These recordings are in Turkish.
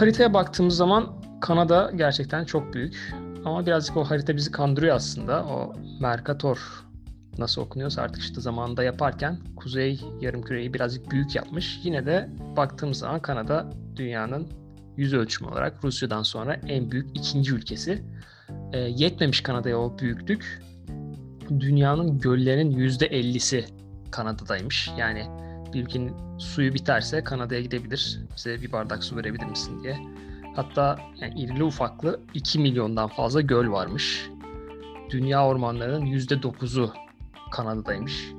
haritaya baktığımız zaman Kanada gerçekten çok büyük. Ama birazcık o harita bizi kandırıyor aslında. O Mercator nasıl okunuyorsa artık işte zamanında yaparken Kuzey Yarımküreyi birazcık büyük yapmış. Yine de baktığımız zaman Kanada dünyanın yüz ölçümü olarak Rusya'dan sonra en büyük ikinci ülkesi. E, yetmemiş Kanada'ya o büyüklük. Dünyanın göllerinin yüzde 50'si Kanada'daymış. Yani bir ülkenin suyu biterse Kanada'ya gidebilir. Bize bir bardak su verebilir misin diye. Hatta yani irili ufaklı 2 milyondan fazla göl varmış. Dünya ormanlarının %9'u Kanada'daymış.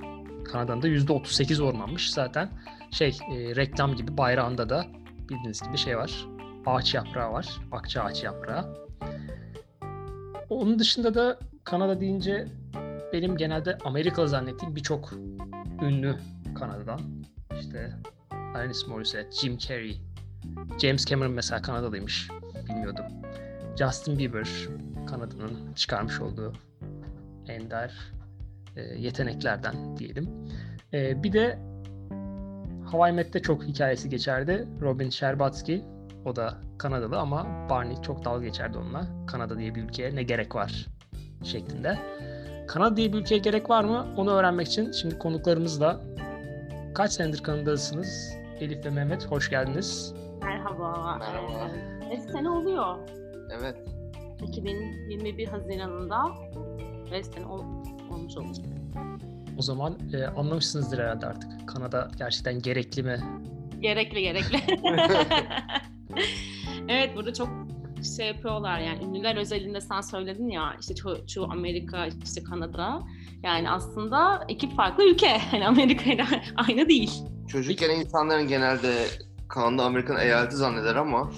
Kanada'nın da %38 ormanmış. Zaten şey e, reklam gibi bayrağında da bildiğiniz gibi şey var. Ağaç yaprağı var. Akça ağaç yaprağı. Onun dışında da Kanada deyince benim genelde Amerikalı zannettiğim birçok ünlü Kanada'dan. İşte Alanis Morissette, Jim Carrey, James Cameron mesela Kanadalıymış. Bilmiyordum. Justin Bieber Kanada'nın çıkarmış olduğu ender e, yeteneklerden diyelim. E, bir de Hawaii Met'te çok hikayesi geçerdi. Robin Sherbatsky o da Kanadalı ama Barney çok dalga geçerdi onunla. Kanada diye bir ülkeye ne gerek var şeklinde. Kanada diye bir ülkeye gerek var mı? Onu öğrenmek için şimdi konuklarımızla kaç senedir Kanada'dasınız? Elif ve Mehmet hoş geldiniz. Merhaba. Merhaba. Ee, sene oluyor. Evet. 2021 Haziran'ında 5 sene ol, olmuş olacak. O zaman e, anlamışsınızdır herhalde artık. Kanada gerçekten gerekli mi? Gerekli gerekli. evet burada çok şey yapıyorlar yani ünlüler özelinde sen söyledin ya işte ço- çoğu Amerika işte Kanada yani aslında iki farklı ülke hani Amerika ile aynı değil. Çocukken insanların genelde Kanada Amerikan eyaleti zanneder ama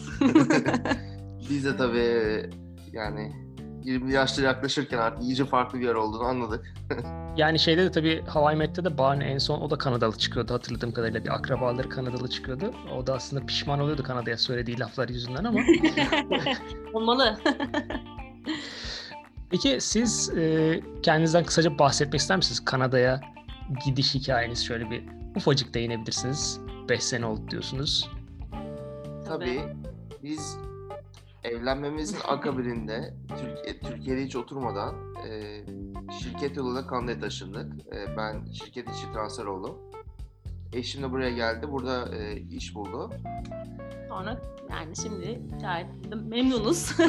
biz de tabii yani 20 yaşlara yaklaşırken artık iyice farklı bir yer olduğunu anladık. Yani şeyde de tabii Hawaii Met'te de Barney en son o da Kanadalı çıkıyordu hatırladığım kadarıyla. Bir akrabaları Kanadalı çıkıyordu. O da aslında pişman oluyordu Kanada'ya söylediği laflar yüzünden ama. Olmalı. Peki siz e, kendinizden kısaca bahsetmek ister misiniz? Kanada'ya gidiş hikayeniz şöyle bir ufacık değinebilirsiniz. 5 sene oldu diyorsunuz. Tabii biz evlenmemizin akabininde Türkiye, Türkiye'de hiç oturmadan e, şirket yoluyla Kanada'ya taşındık. E, ben şirket içi transfer oldum. Eşim de buraya geldi. Burada e, iş buldu. Sonra yani şimdi gayet memnunuz.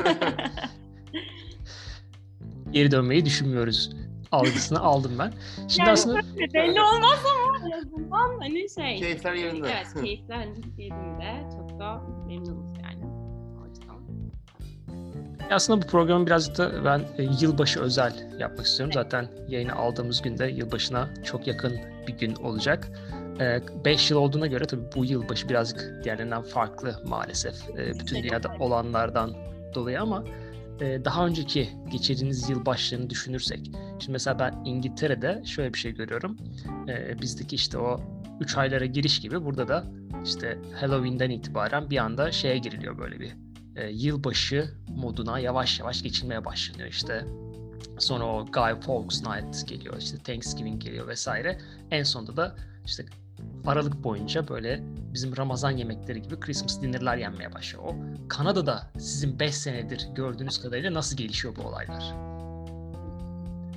Geri dönmeyi düşünmüyoruz. Algısını aldım ben. Şimdi Yani aslında Belli olmaz ama en azından hani şey. Keyifler yerinde. Evet keyifler yerinde. Çok da memnunuz yani. Yüzden. aslında bu programı birazcık da ben e, yılbaşı özel yapmak istiyorum. Zaten yayını aldığımız günde yılbaşına çok yakın bir gün olacak. 5 yıl olduğuna göre tabii bu yılbaşı birazcık diğerlerinden farklı maalesef. E, bütün dünyada olanlardan dolayı ama e, daha önceki geçirdiğiniz yılbaşlarını düşünürsek. Şimdi mesela ben İngiltere'de şöyle bir şey görüyorum. E, bizdeki işte o 3 aylara giriş gibi burada da işte Halloween'den itibaren bir anda şeye giriliyor böyle bir e, yılbaşı moduna yavaş yavaş geçilmeye başlanıyor işte. Sonra o Guy Fawkes Night geliyor, işte Thanksgiving geliyor vesaire. En sonunda da işte Aralık boyunca böyle bizim Ramazan yemekleri gibi Christmas dinner'lar yenmeye başlıyor. O Kanada'da sizin 5 senedir gördüğünüz kadarıyla nasıl gelişiyor bu olaylar?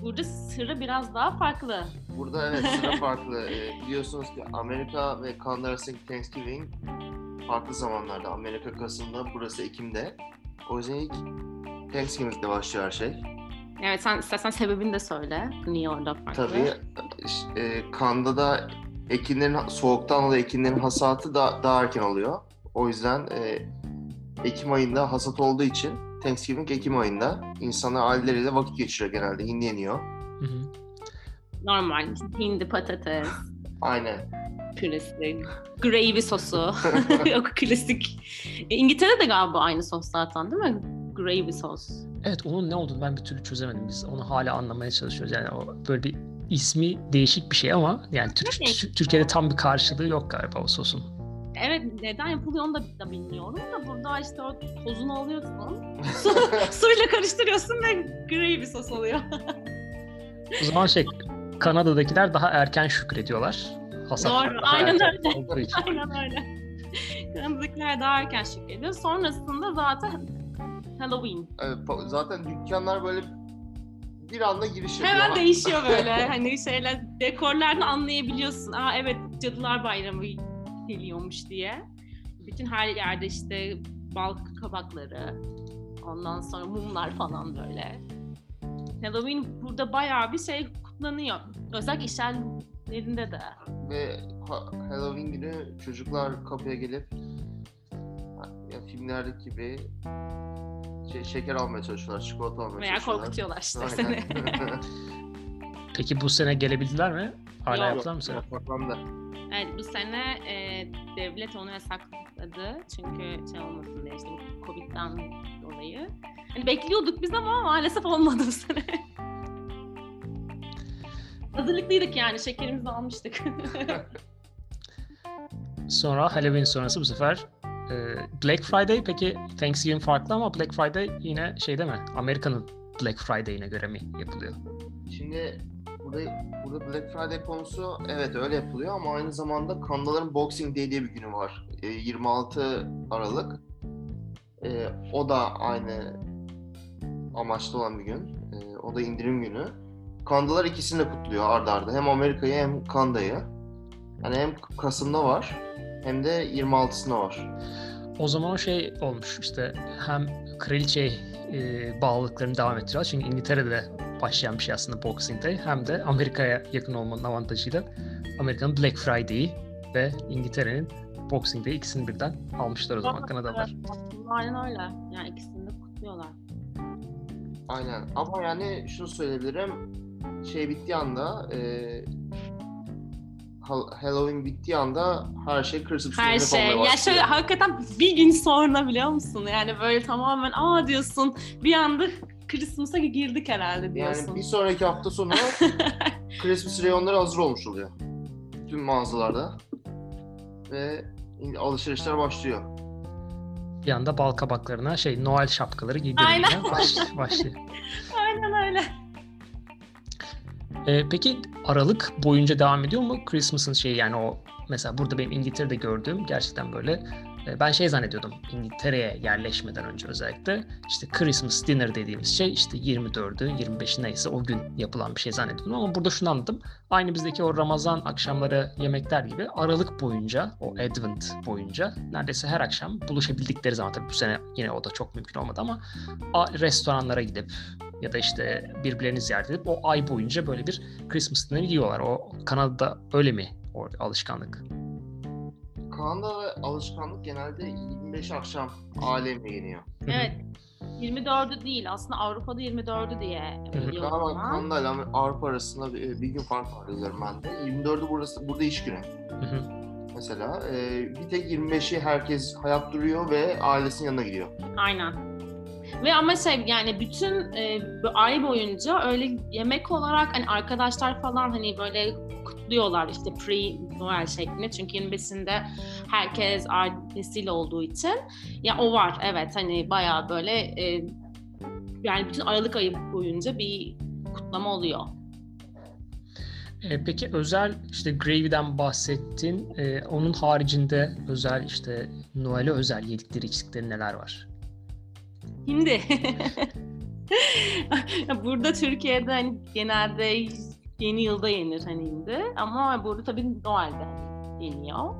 Burada sırrı biraz daha farklı. Burada evet sıra farklı. Ee, biliyorsunuz ki Amerika ve Kanada arasındaki Thanksgiving farklı zamanlarda. Amerika Kasım'da, burası Ekim'de. O yüzden ilk Thanksgiving'de başlıyor her şey. Evet sen istersen sebebini de söyle. Niye orada farklı? Tabii e, Kanada'da ekinlerin soğuktan dolayı ekinlerin hasatı da daha erken oluyor. O yüzden e, Ekim ayında hasat olduğu için Thanksgiving Ekim ayında insanlar aileleriyle vakit geçiriyor genelde. Hindi yeniyor. Hı hı. Normal hindi patates Aynen. Püresi, gravy sosu. Yok klasik. E, İngiltere'de galiba aynı sos zaten değil mi? Gravy sos. Evet onun ne olduğunu ben bir türlü çözemedim. Biz onu hala anlamaya çalışıyoruz. Yani o böyle bir ismi değişik bir şey ama yani Tür- Evet. Tür- Türkiye'de tam bir karşılığı yok galiba o sosun. Evet neden yapılıyor onu da, da bilmiyorum da burada işte o tozunu alıyorsun. Su, suyla karıştırıyorsun ve gravy sos oluyor. O zaman şey Kanada'dakiler daha erken şükrediyorlar. Hasat Doğru, aynen öyle. olduğu için. Aynen öyle. Kanada'dakiler daha erken şükrediyor. Sonrasında zaten Halloween. Evet, zaten dükkanlar böyle bir anda giriş yapıyor. Hemen değişiyor böyle. hani şeyler dekorlardan anlayabiliyorsun. Aa evet Cadılar Bayramı geliyormuş diye. Bütün her yerde işte bal kabakları, ondan sonra mumlar falan böyle. Halloween burada bayağı bir şey kutlanıyor. Özellikle iş yerlerinde de. Ve ha- Halloween günü çocuklar kapıya gelip ya filmlerdeki gibi şey, şeker almaya çalışıyorlar, çikolata almaya Veya çalışıyorlar. korkutuyorlar işte Aynen. seni. Peki bu sene gelebildiler mi? Hala Yok. yaptılar mı sene? Yasaklandı. Evet bu sene e, devlet onu yasakladı. Çünkü şey olmasın diye işte bu Covid'den dolayı. Hani bekliyorduk biz ama maalesef olmadı bu sene. Hazırlıklıydık yani şekerimizi almıştık. Sonra Halloween sonrası bu sefer e, Black Friday peki Thanksgiving farklı ama Black Friday yine şey değil mi? Amerika'nın Black Friday'ine göre mi yapılıyor? Şimdi burada burada Black Friday konusu evet öyle yapılıyor ama aynı zamanda Kandaların Boxing Day diye bir günü var. E, 26 Aralık. E, o da aynı amaçlı olan bir gün. E, o da indirim günü. Kandalar ikisini de kutluyor arda arda. Hem Amerika'yı hem Kanda'yı. Yani hem Kasım'da var hem de 26'sında var. O zaman o şey olmuş işte hem kraliçe e, bağlılıklarını devam ettiriyor. Çünkü İngiltere'de başlayan bir şey aslında Boxing Day. Hem de Amerika'ya yakın olmanın avantajıyla Amerika'nın Black Friday'i ve İngiltere'nin Boxing Day ikisini birden almışlar o zaman Kanadalılar. Aynen öyle. Yani ikisini de kutluyorlar. Aynen. Ama yani şunu söyleyebilirim. Şey bittiği anda e, Hal- Halloween bittiği anda her şey Christmas Her şey. Ya şöyle hakikaten bir gün sonra biliyor musun? Yani böyle tamamen aa diyorsun bir anda Christmas'a girdik herhalde diyorsun. Yani bir sonraki hafta sonu Christmas reyonları hazır olmuş oluyor. Tüm mağazalarda. Ve alışverişler başlıyor. Bir anda bal kabaklarına şey Noel şapkaları giydirilmeye Aynen. baş- başlıyor. Aynen öyle. Ee, peki Aralık boyunca devam ediyor mu Christmas'ın şeyi yani o mesela burada benim İngiltere'de gördüğüm gerçekten böyle e, ben şey zannediyordum İngiltere'ye yerleşmeden önce özellikle işte Christmas dinner dediğimiz şey işte 24'ü 25'i neyse o gün yapılan bir şey zannediyordum ama burada şunu anladım. Aynı bizdeki o Ramazan akşamları yemekler gibi Aralık boyunca o Advent boyunca neredeyse her akşam buluşabildikleri zaman tabii bu sene yine o da çok mümkün olmadı ama restoranlara gidip ya da işte birbirlerini ziyaret edip o ay boyunca böyle bir Christmas dinner yiyorlar. O Kanada'da öyle mi o alışkanlık? Kanada alışkanlık genelde 25 akşam alemle yeniyor. Evet. 24'ü değil. Aslında Avrupa'da 24'ü diye biliyorum Galiba ama. Kanada ile Avrupa arasında bir, bir gün fark var diyorum ben de. 24'ü burası, burada iş günü. Hı hı. Mesela e, bir tek 25'i herkes hayat duruyor ve ailesinin yanına gidiyor. Aynen. Ve ama şey yani bütün e, ay boyunca öyle yemek olarak hani arkadaşlar falan hani böyle kutluyorlar işte pre Noel şeklinde. Çünkü 25'inde herkes ailesiyle olduğu için. Ya o var evet hani bayağı böyle e, yani bütün Aralık ayı boyunca bir kutlama oluyor. E, peki özel işte Gravy'den bahsettin. E, onun haricinde özel işte Noel'e özel yedikleri içtikleri neler var? Hindi. burada Türkiye'de hani genelde yeni yılda yenir hani hindi ama burada tabii Noel'de yeniyor.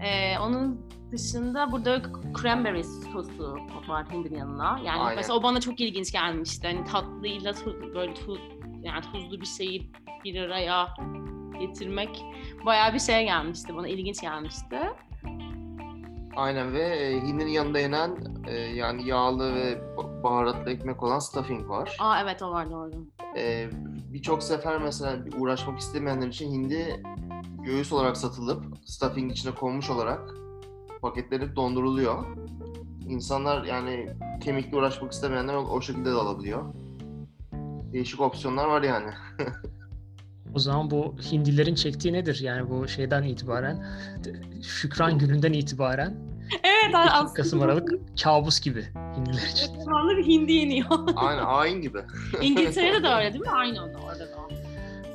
Ee, onun dışında burada cranberry sosu var hindinin yanına. Yani Aynen. mesela o bana çok ilginç gelmişti. Hani tatlıyla tuz, böyle tuz, yani tuzlu bir şeyi bir araya getirmek bayağı bir şey gelmişti bana ilginç gelmişti. Aynen ve e, hindinin yanında yenen e, yani yağlı ve ba- baharatlı ekmek olan stuffing var. Aa evet o var doğru. E, Birçok sefer mesela uğraşmak istemeyenler için hindi göğüs olarak satılıp stuffing içine konmuş olarak paketlenip donduruluyor. İnsanlar yani kemikle uğraşmak istemeyenler o, o şekilde de alabiliyor. Değişik opsiyonlar var yani. O zaman bu hindilerin çektiği nedir? Yani bu şeyden itibaren Şükran gününden itibaren Evet aslında. Kasım Aralık kabus gibi hindiler için. Şu anda bir hindi yeniyor. Aynen ayin gibi. İngiltere'de de öyle değil mi? Aynı o da orada da.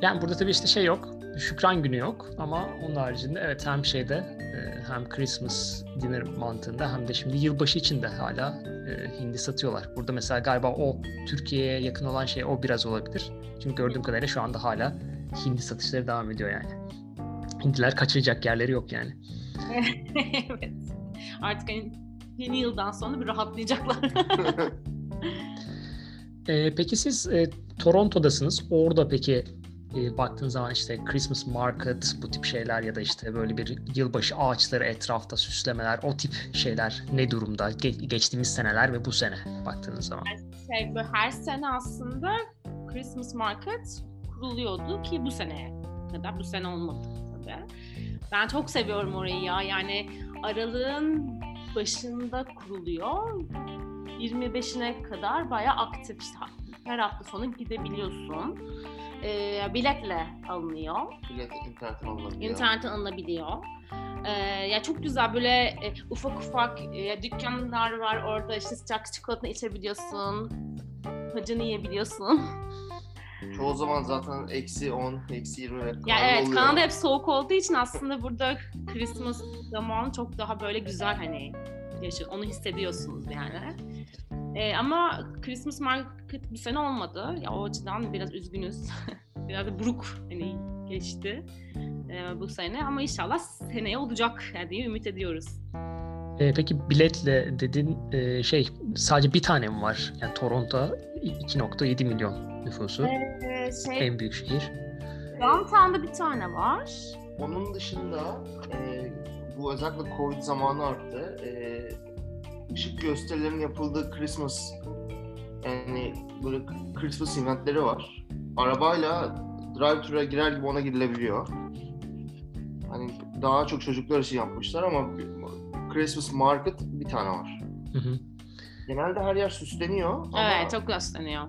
Yani burada tabii işte şey yok. Şükran günü yok ama onun haricinde evet hem şeyde e, hem Christmas dinner mantığında hem de şimdi yılbaşı için de hala e, hindi satıyorlar. Burada mesela galiba o Türkiye'ye yakın olan şey o biraz olabilir. Çünkü gördüğüm kadarıyla şu anda hala hindi satışları devam ediyor yani. Hindiler kaçıracak yerleri yok yani. evet. Artık hani yeni yıldan sonra bir rahatlayacaklar. e, peki siz e, Toronto'dasınız. Orada peki e, baktığın zaman işte Christmas market bu tip şeyler ya da işte böyle bir yılbaşı ağaçları etrafta süslemeler o tip şeyler ne durumda Ge- geçtiğimiz seneler ve bu sene baktığınız zaman? Şey, böyle her sene aslında Christmas market kuruluyordu ki bu seneye kadar bu sene olmadı tabii. Ben çok seviyorum orayı ya yani aralığın başında kuruluyor. 25'ine kadar bayağı aktif her hafta sonu gidebiliyorsun. E, biletle alınıyor. Bilet internetten alınabiliyor. İnternetten alınabiliyor. E, ya çok güzel böyle e, ufak ufak e, dükkanlar var orada işte sıcak çikolata içebiliyorsun. Hacını yiyebiliyorsun. Çoğu zaman zaten eksi 10, eksi 20 ve Ya evet oluyor. Kanada hep soğuk olduğu için aslında burada Christmas zamanı çok daha böyle güzel hani yaşa onu hissediyorsunuz yani. Ee, ama Christmas market bu sene olmadı. Ya o açıdan biraz üzgünüz. biraz da buruk hani geçti e, bu sene ama inşallah seneye olacak yani diye ümit ediyoruz. E, peki biletle dedin e, şey sadece bir tane mi var? Yani Toronto 2.7 milyon nüfusu. Ee, şey, En büyük şehir. Downtown'da bir tane var. Onun dışında e, bu özellikle Covid zamanı arttı. E, ışık gösterilerinin yapıldığı Christmas yani böyle Christmas eventleri var. Arabayla drive-thru'ya girer gibi ona girilebiliyor. Hani daha çok çocuklar için yapmışlar ama Christmas market bir tane var. Hı hı. Genelde her yer süsleniyor ama Evet çok gösteriyor.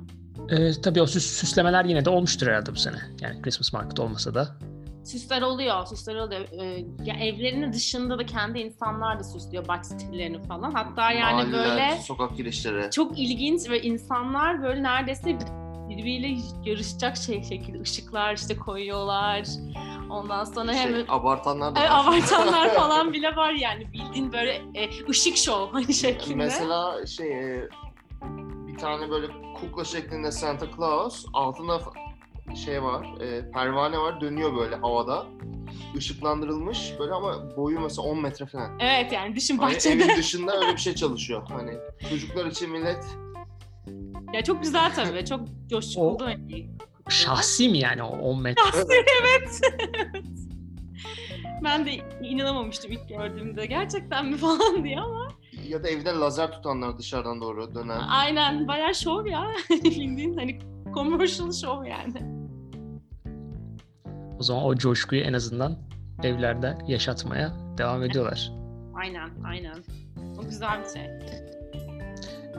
E, tabii o süs- süslemeler yine de olmuştur herhalde bu sene. Yani Christmas market olmasa da. Süsler oluyor, süsler oluyor. Ee, ya evlerinin dışında da kendi insanlar da süslüyor bahçelerini falan. Hatta yani mahalleler, böyle sokak girişleri. çok ilginç ve insanlar böyle neredeyse birbiriyle yarışacak şey şekilde ışıklar işte koyuyorlar. Ondan sonra hem şey, abartanlar da Evet, var. abartanlar falan bile var yani bildiğin böyle e, ışık şov hani şeklinde. Mesela şey e, bir tane böyle kukla şeklinde Santa Claus altında şey var e, pervane var dönüyor böyle havada ışıklandırılmış böyle ama boyu mesela 10 metre falan. Evet yani düşün Hani bahçede. evin dışında öyle bir şey çalışıyor. Hani çocuklar için millet ya çok güzel tabii. Çok coşkulu. Şahsi mi yani o 10 metre? evet. ben de inanamamıştım ilk gördüğümde. Gerçekten mi falan diye ama. ya da evde lazer tutanlar dışarıdan doğru dönen. Aynen bayağı şov ya. Bildiğin hani commercial show yani. O zaman o coşkuyu en azından evlerde yaşatmaya devam ediyorlar. Aynen aynen. O güzel bir şey.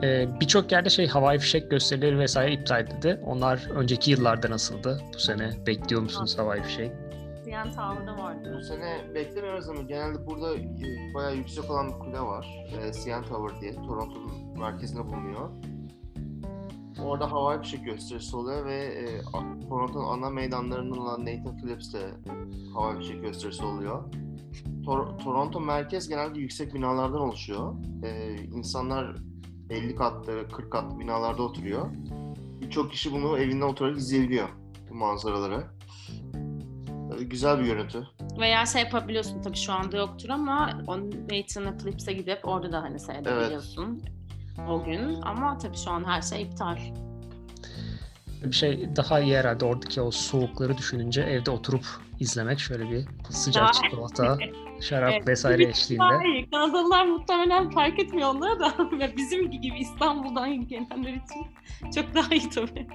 Ee, Birçok yerde şey havai fişek gösterileri vesaire iptal edildi. Onlar önceki yıllarda nasıldı? Bu sene bekliyor musunuz havai fişek? Diyen tavırda vardı. Bu sene beklemiyoruz ama genelde burada e, bayağı yüksek olan bir kule var. E, CN Tower diye. Toronto'nun merkezinde bulunuyor. Orada havai fişek gösterisi oluyor ve e, Toronto'nun ana meydanlarından olan Nathan Phillips'te havai fişek gösterisi oluyor. Tor- Toronto merkez genelde yüksek binalardan oluşuyor. E, insanlar 50 katlı, 40 katlı binalarda oturuyor. Birçok kişi bunu evinden oturarak izleyebiliyor bu manzaraları. E, güzel bir görüntü. Veya şey yapabiliyorsun tabii şu anda yoktur ama o Nathan'a Flips'e gidip orada da hani seyredebiliyorsun o gün. Ama tabii şu an her şey iptal. Bir şey daha iyi herhalde oradaki o soğukları düşününce evde oturup izlemek şöyle bir sıcak çikolata, şarap Evet. vesaire eşliğinde. Hayır, Kanadalılar muhtemelen fark etmiyor onları da ve bizim gibi İstanbul'dan gelenler için çok daha iyi tabii.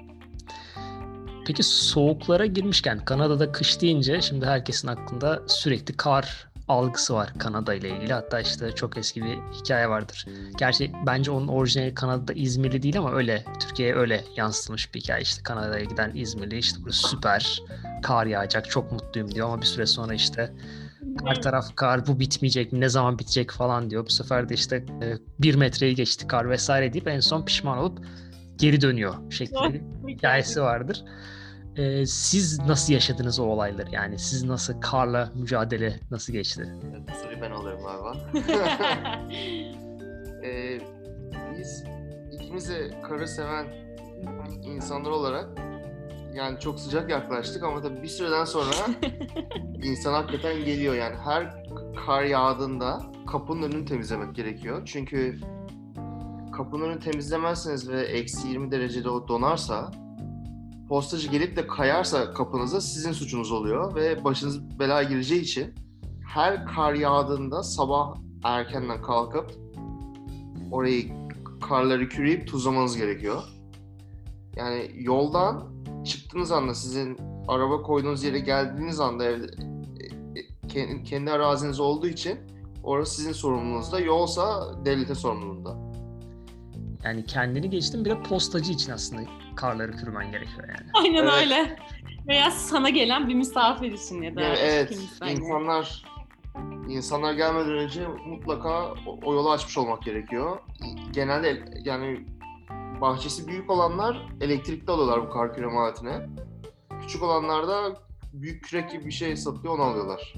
Peki soğuklara girmişken Kanada'da kış deyince şimdi herkesin aklında sürekli kar algısı var Kanada ile ilgili. Hatta işte çok eski bir hikaye vardır. Gerçi bence onun orijinali Kanada'da İzmirli değil ama öyle Türkiye'ye öyle yansıtılmış bir hikaye. İşte Kanada'ya giden İzmirli işte burası süper kar yağacak çok mutluyum diyor ama bir süre sonra işte Her taraf kar, bu bitmeyecek mi, ne zaman bitecek falan diyor. Bu sefer de işte e, bir metreyi geçti kar vesaire deyip en son pişman olup geri dönüyor şeklinde hikayesi vardır. Ee, siz nasıl yaşadınız o olayları? Yani siz nasıl karla mücadele nasıl geçti? Bu soruyu ben alırım galiba. Ee, biz ikimiz de karı seven insanlar olarak yani çok sıcak yaklaştık ama tabii bir süreden sonra insan hakikaten geliyor yani her kar yağdığında kapının önünü temizlemek gerekiyor. Çünkü kapının önünü temizlemezseniz ve eksi 20 derecede o donarsa postacı gelip de kayarsa kapınıza sizin suçunuz oluyor ve başınız belaya gireceği için her kar yağdığında sabah erkenden kalkıp orayı karları küreyip tuzlamanız gerekiyor. Yani yoldan çıktığınız anda sizin araba koyduğunuz yere geldiğiniz anda evde e, e, kendi, kendi araziniz olduğu için orası sizin sorumluluğunuzda. Yolsa devlete sorumluluğunda. Yani kendini geçtim bir de postacı için aslında karları kürmen gerekiyor yani. Aynen Evet. öyle. Veya sana gelen bir misafir için ya da Yani evet, kimse insanlar insanlar gelmeden önce mutlaka o, o yolu açmış olmak gerekiyor. Genelde yani bahçesi büyük olanlar elektrikli alıyorlar bu kar küreme aletini. Küçük olanlar da büyük kürek gibi bir şey satıyor onu alıyorlar.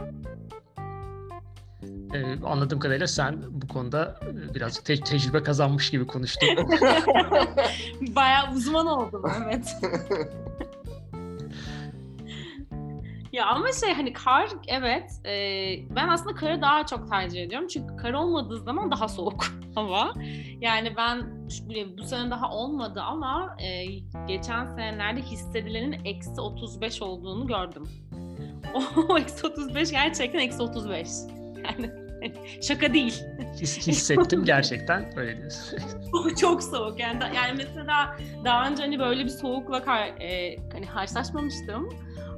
Ee, anladığım kadarıyla sen bu konuda e, birazcık te- tecrübe kazanmış gibi konuştun. Bayağı uzman oldum evet. ya ama şey hani kar evet e, ben aslında karı daha çok tercih ediyorum çünkü kar olmadığı zaman daha soğuk hava. Yani ben bu- sene daha olmadı ama e, geçen senelerde hissedilenin eksi 35 olduğunu gördüm. O eksi 35 gerçekten eksi 35. Yani şaka değil. His- hissettim gerçekten öyle diyorsun. çok soğuk yani yani mesela daha önce hani böyle bir soğukla kar, e, hani karşılaşmamıştım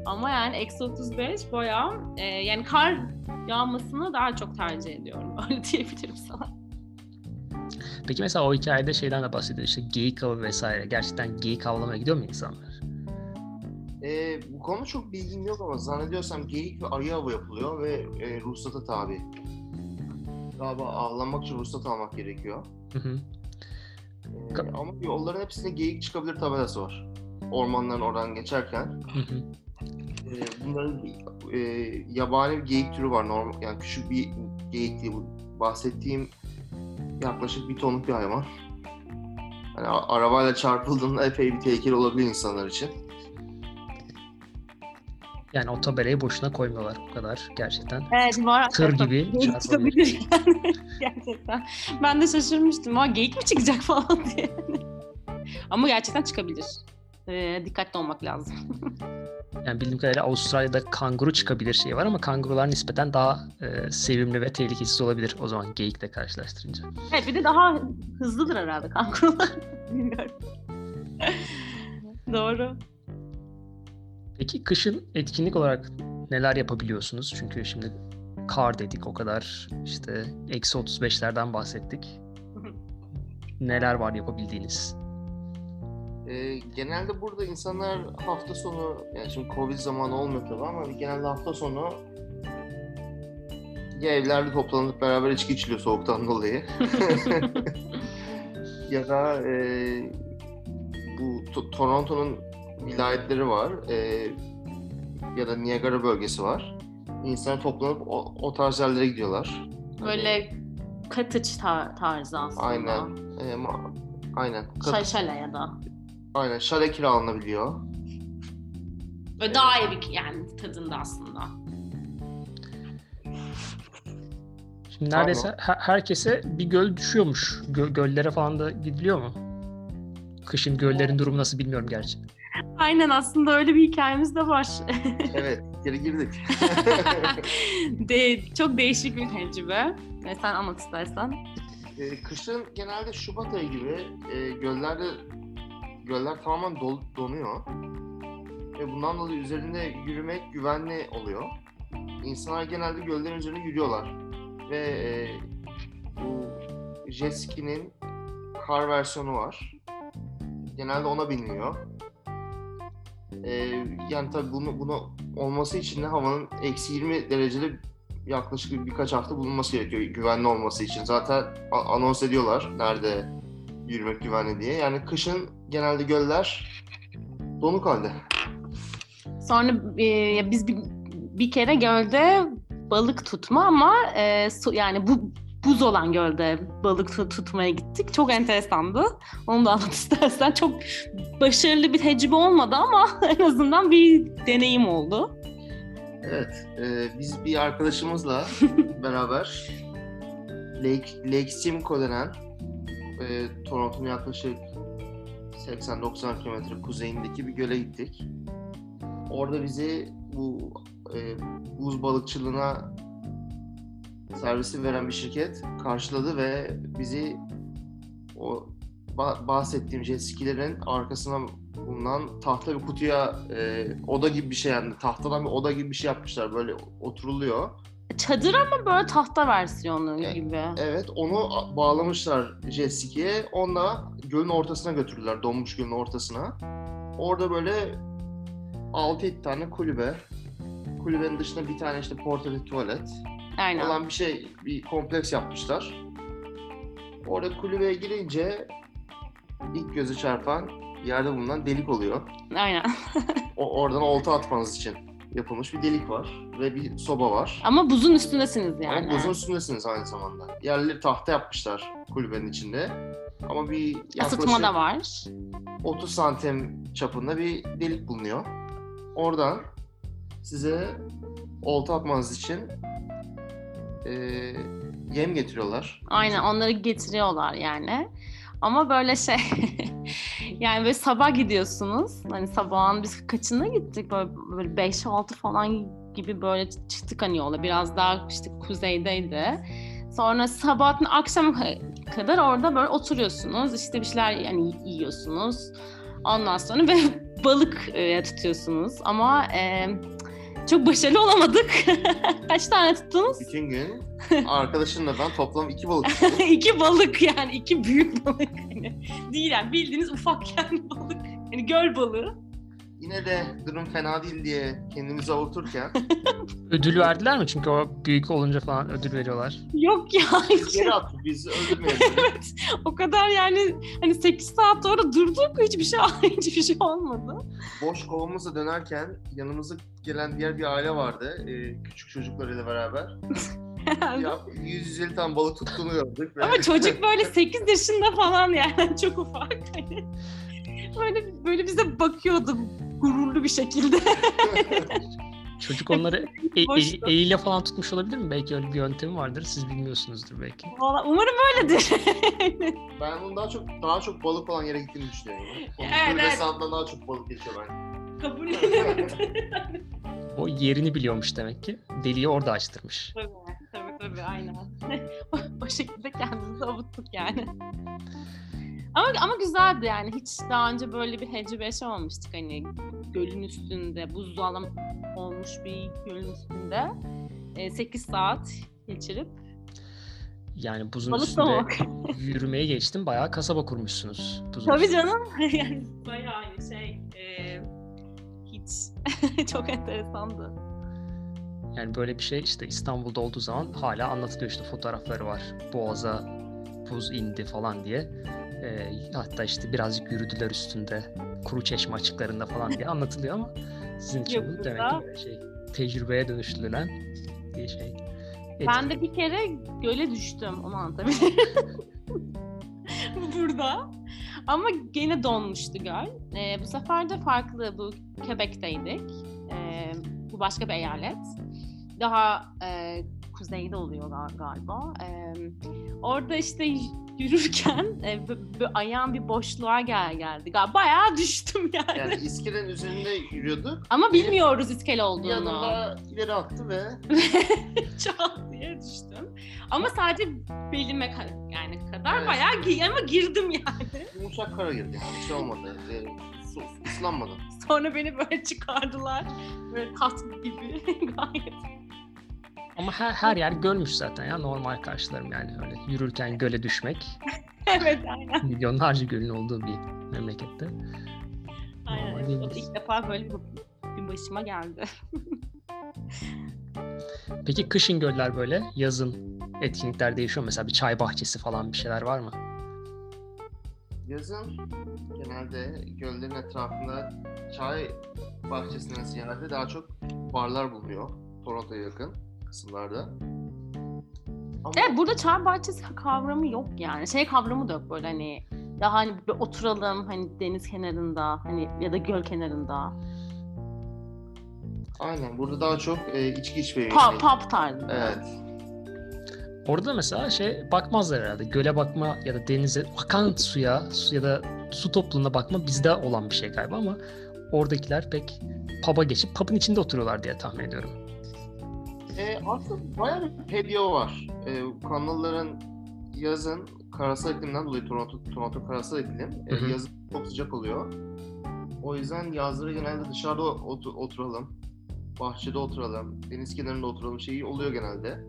ama yani eksi 35 bayağı e, yani kar yağmasını daha çok tercih ediyorum öyle diyebilirim sana. Peki mesela o hikayede şeyden de bahsediyor işte geyik avı vesaire. Gerçekten geyik avlamaya gidiyor mu insanlar? Ee, bu konuda çok bilgim yok ama zannediyorsam geyik ve ayı avı yapılıyor ve e, ruhsata tabi. Galiba avlanmak için ruhsat almak gerekiyor. Hı hı. Ka- ama yolların hepsinde geyik çıkabilir tabelası var. Ormanların oradan geçerken. Hı hı. Ee, bunların e, yabani bir geyik türü var. Normal, yani küçük bir geyik bu. Bahsettiğim yaklaşık bir tonluk bir hayvan. Hani a- arabayla çarpıldığında epey bir tehlikeli olabilir insanlar için. Yani o tabelayı boşuna koymuyorlar bu kadar gerçekten. Evet var. Tır gibi çıkabilir yani gerçekten. Ben de şaşırmıştım ama geyik mi çıkacak falan diye. ama gerçekten çıkabilir. Ee, dikkatli olmak lazım. Yani bildiğim kadarıyla Avustralya'da kanguru çıkabilir şey var ama kangurular nispeten daha e, sevimli ve tehlikesiz olabilir o zaman geyikle karşılaştırınca. Evet bir de daha hızlıdır herhalde kangurular. Bilmiyorum. Doğru. Peki kışın etkinlik olarak neler yapabiliyorsunuz? Çünkü şimdi kar dedik o kadar işte eksi 35'lerden bahsettik. Neler var yapabildiğiniz? Ee, genelde burada insanlar hafta sonu, yani şimdi Covid zamanı olmuyor tabii ama genelde hafta sonu ya evlerde toplanıp beraber içki içiliyor soğuktan dolayı. ya da e, bu To- Toronto'nun vilayetleri var e, ya da Niagara bölgesi var. İnsanlar toplanıp o, o tarz yerlere gidiyorlar. Böyle cottage tar- tarzı aslında. Aynen. E, ma- aynen. Kat- Şa- şale ya da. Aynen. Şale kiralanabiliyor. Böyle daha iyi bir yani tadında aslında. Şimdi neredeyse her- herkese bir göl düşüyormuş. Gö- göllere falan da gidiliyor mu? Kışın göllerin durumu nasıl bilmiyorum gerçi. Aynen aslında öyle bir hikayemiz de var. Evet, geri girdik. de, çok değişik bir tecrübe. E, sen anlat istersen. Ee, kışın genelde Şubat ayı gibi e, göllerde göller tamamen dol- donuyor. Ve bundan dolayı üzerinde yürümek güvenli oluyor. İnsanlar genelde göllerin üzerine yürüyorlar. Ve e, bu jet ski'nin kar versiyonu var. Genelde ona biniliyor. E, yani tabii bunu, bunu olması için de havanın eksi 20 derecede yaklaşık bir- birkaç hafta bulunması gerekiyor güvenli olması için. Zaten anons ediyorlar nerede yürümek güvenli diye. Yani kışın genelde göller donuk halde. Sonra e, biz bir, bir kere gölde balık tutma ama e, su, yani bu buz olan gölde balık tut- tutmaya gittik. Çok enteresandı. Onu da anlat istersen. Çok başarılı bir tecrübe olmadı ama en azından bir deneyim oldu. Evet, e, biz bir arkadaşımızla beraber Lake, Lake Simcoe denen e, Toronto'nun yaklaşık 80-90 kilometre kuzeyindeki bir göle gittik. Orada bizi bu e, buz balıkçılığına servisi veren bir şirket karşıladı ve bizi o ba- bahsettiğim jet skilerin arkasına bulunan tahta bir kutuya e, oda gibi bir şey yani tahtadan bir oda gibi bir şey yapmışlar böyle oturuluyor. Çadır ama böyle tahta versiyonu E, gibi. Evet onu bağlamışlar jet ski'ye onunla gölün ortasına götürdüler donmuş gölün ortasına. Orada böyle 6-7 tane kulübe. Kulübenin dışında bir tane işte portatif tuvalet Aynen. olan bir şey, bir kompleks yapmışlar. Orada kulübeye girince ilk gözü çarpan yerde bulunan delik oluyor. Aynen. O, oradan olta atmanız için yapılmış bir delik var ve bir soba var. Ama buzun üstündesiniz yani. Ama buzun üstündesiniz aynı zamanda. Yerleri tahta yapmışlar kulübenin içinde. Ama bir Isıtma yaklaşık da var. 30 santim çapında bir delik bulunuyor. Oradan size olta atmanız için eee, yem getiriyorlar. Aynen onları getiriyorlar yani. Ama böyle şey yani böyle sabah gidiyorsunuz. Hani sabahın biz kaçına gittik? Böyle, böyle 5-6 falan gibi böyle çıktık hani yola. Biraz daha işte kuzeydeydi. Sonra sabahın akşam kadar orada böyle oturuyorsunuz. İşte bir şeyler yani yiyorsunuz. Ondan sonra ve balık e, tutuyorsunuz. Ama e, çok başarılı olamadık. Kaç tane tuttunuz? Bütün gün arkadaşımla ben toplam iki balık tuttuk. iki balık yani iki büyük balık değil yani bildiğiniz ufakken balık yani göl balığı. Yine de durum fena değil diye kendimizi avuturken Ödül verdiler mi? Çünkü o büyük olunca falan ödül veriyorlar. Yok ya hiç. geri attık bizi öldürmeyelim. evet o kadar yani hani 8 saat orada durduk hiçbir şey hiçbir şey olmadı. Boş kovamızla dönerken yanımıza gelen diğer bir aile vardı. Ee, küçük çocuklarıyla beraber. Ya 150 tane balık tuttuğunu gördük. Ama çocuk böyle 8 yaşında falan yani çok ufak. Böyle böyle bize bakıyordu gururlu bir şekilde. Çocuk onları e- e- eliyle falan tutmuş olabilir mi? Belki öyle bir yöntemi vardır. Siz bilmiyorsunuzdur belki. Vallahi Umarım öyledir. ben bunun daha çok daha çok balık olan yere gittiğini düşünüyorum. Onun Evet, evet. daha çok balık geçiyor bence. Kabul edemedim. O yerini biliyormuş demek ki. Deliği orada açtırmış. Tabii, tabii tabii aynen. o şekilde kendimizi avuttuk yani. Ama ama güzeldi yani. Hiç daha önce böyle bir tecrübe yaşamamıştık hani gölün üstünde, buzdağlam olmuş bir gölün üstünde. 8 saat geçirip Yani buzun balık üstünde yürümeye geçtim. Bayağı kasaba kurmuşsunuz. Buzun Tabii üstünde. canım. yani bayağı şey e, hiç çok enteresandı. Yani böyle bir şey işte İstanbul'da olduğu zaman hala anlatılıyor işte fotoğrafları var. Boğaza buz indi falan diye. Ee, hatta işte birazcık yürüdüler üstünde. Kuru çeşme açıklarında falan diye anlatılıyor ama sizin için bu demek ki böyle şey tecrübeye dönüştürülen bir şey. Ben de bir kere göle düştüm. Onu anlatabilirim. Burada. Ama gene donmuştu göl. Ee, bu sefer de farklı. Bu Quebec'teydik. Ee, bu başka bir eyalet. Daha e, kuzeyde oluyor gal- galiba. Ee, orada işte yürürken e, b- b- ayağım bir boşluğa gel geldi. Galiba bayağı düştüm yani. Yani iskelenin üzerinde yürüyorduk. Ama bilmiyoruz iskele olduğunu. Yanımda ileri attı ve Çat diye düştüm. Ama sadece belime ka- yani kadar Evet. bayağı gi- ama girdim yani. yumuşak kara girdi yani bir şey olmadı. Ee, su, ıslanmadım. Sonra beni böyle çıkardılar. Böyle tat gibi gayet. Ama her, her yer gölmüş zaten ya normal karşılarım yani öyle yürürken göle düşmek evet aynen. milyonlarca gölün olduğu bir memlekette. aynen. Normal değilmiş. ilk defa böyle bir, başıma geldi. Peki kışın göller böyle yazın etkinlikler değişiyor mesela bir çay bahçesi falan bir şeyler var mı? Yazın genelde göllerin etrafında çay bahçesinden ziyade daha çok barlar bulunuyor. Toronto'ya yakın kısımlarda. Ama Evet burada çay bahçesi kavramı yok yani. Şey kavramı da yok böyle hani daha hani bir oturalım hani deniz kenarında hani ya da göl kenarında. aynen burada daha çok e, içki içmeye Pub, pub tarzı. Evet. Orada mesela şey bakmazlar herhalde. Göle bakma ya da denize akan suya su ya da su topluluğuna bakma bizde olan bir şey galiba ama oradakiler pek pub'a geçip pub'ın içinde oturuyorlar diye tahmin ediyorum. E, aslında bayağı bir pedyo var. E, Kanlıların yazın karasal iklimden dolayı Toronto, Toronto karasal iklim. E, Hı hı. yazın çok sıcak oluyor. O yüzden yazları genelde dışarıda otu- oturalım. Bahçede oturalım. Deniz kenarında oturalım şeyi oluyor genelde.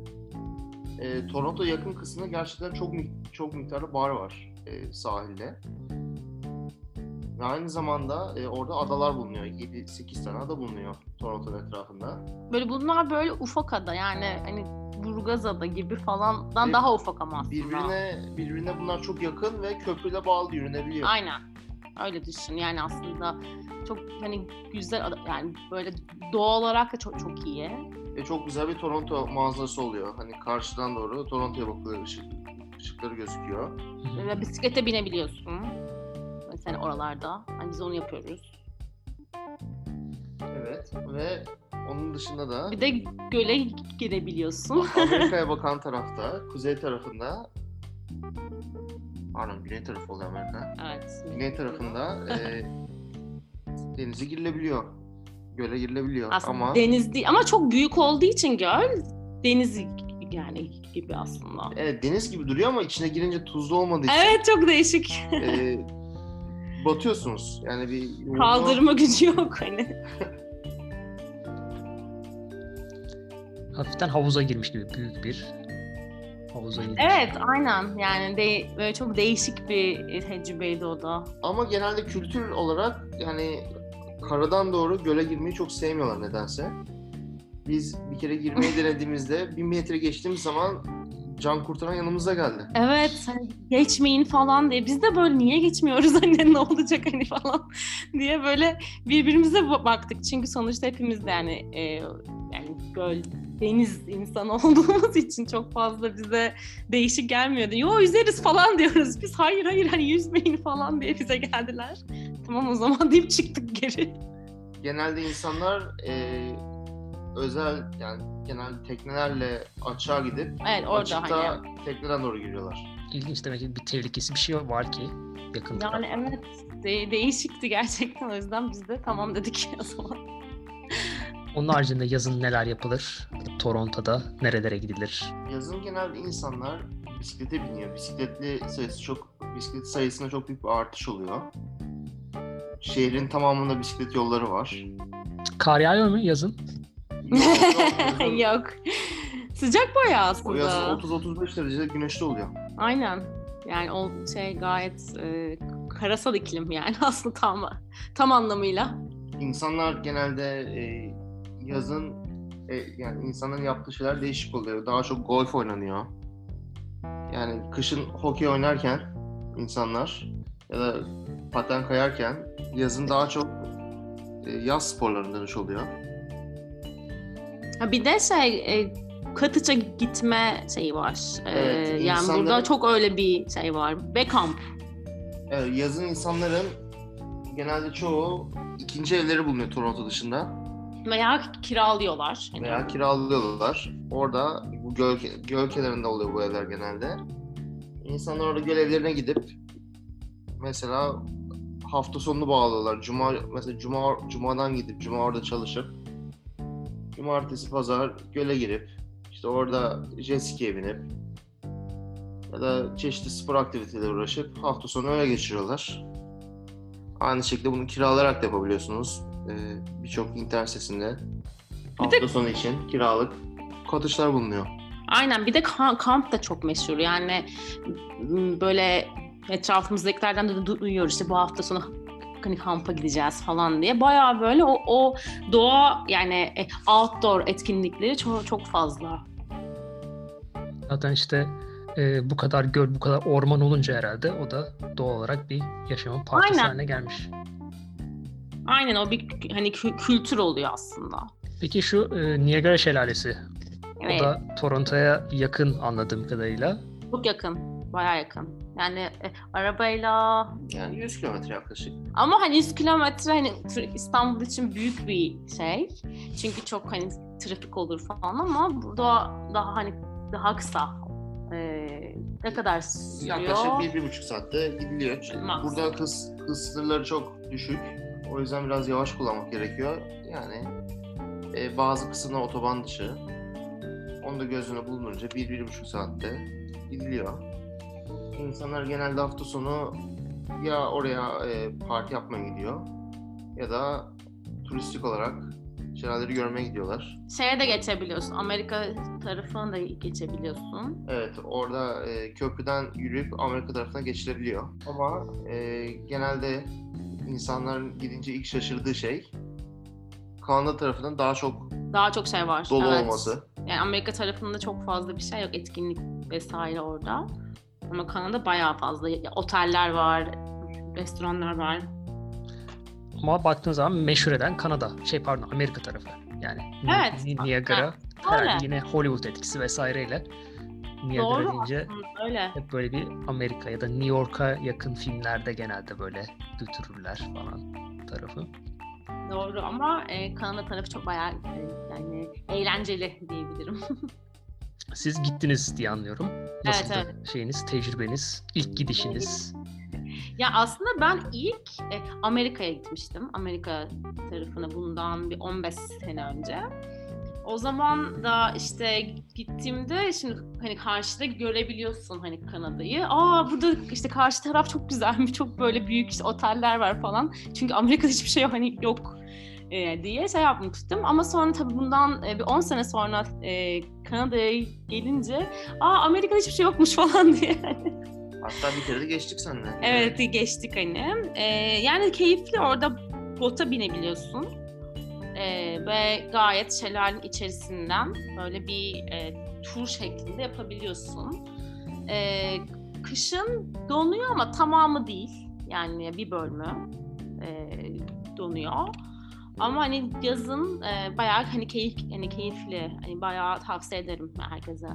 E, Toronto yakın kısmında gerçekten çok çok miktarda bar var e, sahilde. Ve aynı zamanda e, orada adalar bulunuyor. 7-8 tane ada bulunuyor Toronto'nun etrafında. Böyle bunlar böyle ufak ada yani hani Burgazada gibi falandan Bir- daha ufak ama aslında. Birbirine birbirine bunlar çok yakın ve köprüyle bağlı yürünebiliyor. Aynen. Öyle düşün. Yani aslında çok hani güzel ada- yani böyle doğa olarak da çok çok iyi. Ve çok güzel bir Toronto manzarası oluyor. Hani karşıdan doğru Toronto'ya bakılıyor ışık, ışıkları gözüküyor. Ve bisiklete binebiliyorsun. Mesela oralarda. Hani biz onu yapıyoruz. Evet ve onun dışında da Bir de göle girebiliyorsun. Amerika'ya bakan tarafta, kuzey tarafında Pardon, güney tarafı oluyor Amerika. evet. Güney tarafında e, denize girilebiliyor. Göle girilebiliyor Aslında ama deniz değil ama çok büyük olduğu için göl deniz yani gibi aslında. evet, deniz gibi duruyor ama içine girince tuzlu olmadığı için Evet çok değişik. e, batıyorsunuz. Yani bir Kaldırma gücü yok hani. Hafiften havuza girmiş gibi büyük bir havuza girmiş. Evet aynen yani de, böyle çok değişik bir tecrübeydi o da. Ama genelde kültür olarak yani karadan doğru göle girmeyi çok sevmiyorlar nedense. Biz bir kere girmeyi denediğimizde bir metre geçtiğimiz zaman can kurtaran yanımıza geldi. Evet hani geçmeyin falan diye biz de böyle niye geçmiyoruz anne ne olacak hani falan diye böyle birbirimize ba- baktık çünkü sonuçta hepimiz de yani e, yani göl deniz insanı olduğumuz için çok fazla bize değişik gelmiyordu. Yo yüzeriz falan diyoruz. Biz hayır hayır hani yüzmeyin falan diye bize geldiler. Tamam o zaman deyip çıktık geri. Genelde insanlar eee, özel yani genelde teknelerle açığa gidip Evet orada açıkta hani. tekneden doğru giriyorlar. İlginç demek ki bir tehlikesi bir şey var ki yakın taraf. Yani evet de- değişikti gerçekten o yüzden biz de tamam dedik o zaman. Onun haricinde yazın neler yapılır? Toronto'da nerelere gidilir? Yazın genelde insanlar bisiklete biniyor. Bisikletli sayısı çok bisiklet sayısında çok büyük bir artış oluyor. Şehrin tamamında bisiklet yolları var. Kar yağıyor mu yazın? Yok. Sıcak bayağı O aslında. 30-35 derecede güneşli oluyor. Aynen. Yani o şey gayet e, karasal iklim yani aslında tam tam anlamıyla. İnsanlar genelde e, yazın e, yani insanların yaptığı şeyler değişik oluyor. Daha çok golf oynanıyor. Yani kışın hokey oynarken insanlar ya da paten kayarken yazın daha çok e, yaz sporlarına dönüş oluyor. Ha bir de şey e, Katıç'a gitme şeyi var. E, Evet, yani insanların- burada çok öyle bir şey var. Ve kamp. Evet, yazın insanların genelde çoğu ikinci evleri bulunuyor Toronto dışında Veya kiralıyorlar. Hani veya kiralıyorlar. Orada bu göl, göl kenarında oluyor bu evler genelde. İnsanlar orada göl evlerine gidip mesela hafta sonunu bağlıyorlar. Cuma mesela cuma cumadan gidip cuma orada çalışıp cumartesi pazar göle girip işte orada jet ski'ye binip ya da çeşitli spor aktiviteleriyle uğraşıp hafta sonu öyle geçiriyorlar. Aynı şekilde bunu kiralayarak da yapabiliyorsunuz. Ee, Birçok internet sitesinde hafta sonu için kiralık cottage'lar bulunuyor. Aynen bir de ka- kamp da çok meşhur yani böyle etrafımızdakilerden de du- duyuyoruz işte bu hafta sonu hani kampa gideceğiz falan diye bayağı böyle o, o doğa yani e, outdoor etkinlikleri çok çok fazla. Zaten işte e, bu kadar göl, bu kadar orman olunca herhalde o da doğal olarak bir yaşamın parçası Aynen. haline gelmiş. Aynen o bir hani kü- kültür oluyor aslında. Peki şu e, Niagara Şelalesi. Evet. O da Toronto'ya yakın anladığım kadarıyla. Çok yakın. Bayağı yakın. Yani e, arabayla Yani 100 kilometre yaklaşık. ama hani 100 kilometre hani İstanbul için büyük bir şey. Çünkü çok hani trafik olur falan ama burada daha hani daha kısa. Ee, ne kadar sürüyor? Yaklaşık bir, bir buçuk saatte gidiliyor. Max. Burada hız, hız sınırları çok düşük. O yüzden biraz yavaş kullanmak gerekiyor. Yani e, bazı kısımlar otoban dışı. Onu da göz önüne bulununca bir, bir buçuk saatte gidiliyor. İnsanlar genelde hafta sonu ya oraya e, parti yapmaya gidiyor ya da turistik olarak şelaleleri görmeye gidiyorlar. Şeye de geçebiliyorsun. Amerika tarafına da geçebiliyorsun. Evet, orada e, köprüden yürüyüp Amerika tarafına geçilebiliyor. Ama e, genelde insanların gidince ilk şaşırdığı şey Kanada tarafından daha çok Daha çok şey var. dolu evet. olması. Yani Amerika tarafında çok fazla bir şey yok. Etkinlik vesaire orada. Ama Kanada bayağı fazla. Oteller var, restoranlar var. Ama baktığın zaman meşhur eden Kanada. Şey pardon Amerika tarafı. Yani Ni- Evet. Ni- Niagara herhalde yine Hollywood etkisi vesaireyle Niagara Doğru deyince aslında, öyle. hep böyle bir Amerika ya da New York'a yakın filmlerde genelde böyle götürürler falan tarafı. Doğru ama e, Kanada tarafı çok bayağı e, yani eğlenceli diyebilirim. Siz gittiniz diye anlıyorum. Nasıl Evet, şeyiniz, tecrübeniz, ilk gidişiniz? ya aslında ben ilk e, Amerika'ya gitmiştim. Amerika tarafına bundan bir 15 sene önce. O zaman da işte gittiğimde şimdi hani karşıda görebiliyorsun hani Kanada'yı. Aa burada işte karşı taraf çok güzelmiş. Çok böyle büyük işte oteller var falan. Çünkü Amerika'da hiçbir şey hani yok e, diye şey yapmıştım. Ama sonra tabii bundan e, bir 10 sene sonra Kanada'ya gelince aa Amerika'da hiçbir şey yokmuş falan diye. Hatta bir kere de geçtik seninle. Evet geçtik hani. Ee, yani keyifli orada bota binebiliyorsun. Ee, ve gayet şelalenin içerisinden böyle bir e, tur şeklinde yapabiliyorsun. Ee, kışın donuyor ama tamamı değil. Yani bir bölümü e, donuyor. Ama hani yazın e, bayağı hani keyif hani keyifli. Hani bayağı tavsiye ederim herkese.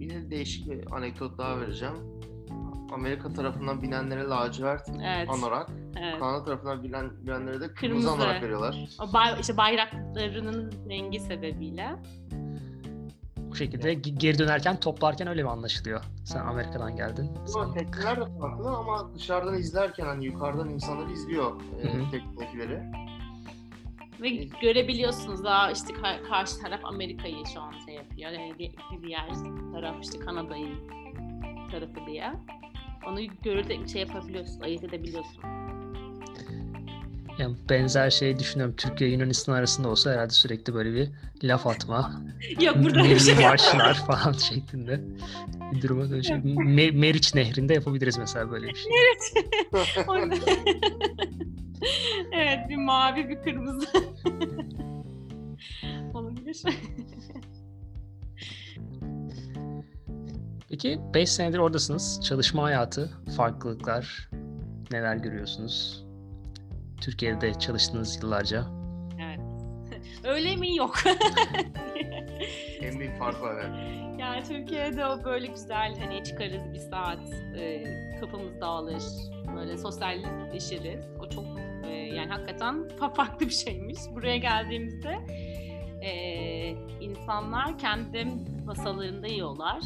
Bir de değişik bir anekdot daha vereceğim. Amerika tarafından binenlere lacivert Evet. anorak, evet. Kanada tarafından binen, binenlere de kırmızı, Kırmızı. anorak veriyorlar. O bay, işte bayraklarının rengi sebebiyle. Bu şekilde ge- geri dönerken toplarken öyle mi anlaşılıyor? Sen Amerika'dan geldin. Sen... tekneler de farklı ama dışarıdan izlerken hani yukarıdan insanlar izliyor e, teknedekileri. Ve görebiliyorsunuz daha işte ka- karşı taraf Amerika'yı şu an şey yapıyor. Yani di- diğer taraf işte Kanada'yı tarafı diye. Onu görüp şey yapabiliyorsun, ayırt edebiliyorsun. Yani benzer şey düşünüyorum. Türkiye Yunanistan arasında olsa herhalde sürekli böyle bir laf atma, Yok burada bir şey marşlar falan şeklinde bir duruma dönüşüyor. Me- Meriç Nehri'nde yapabiliriz mesela böyle bir şey. Orada- evet bir mavi bir kırmızı. Olabilir. Peki 5 senedir oradasınız. Çalışma hayatı, farklılıklar, neler görüyorsunuz? Türkiye'de çalıştığınız yıllarca. evet. Öyle mi yok? En büyük fark var yani. Yani Türkiye'de o böyle güzel hani çıkarız bir saat, e, kafamız dağılır, böyle sosyalleşiriz. O çok e, yani hakikaten fa- farklı bir şeymiş. Buraya geldiğimizde e, insanlar kendi masalarında yiyorlar.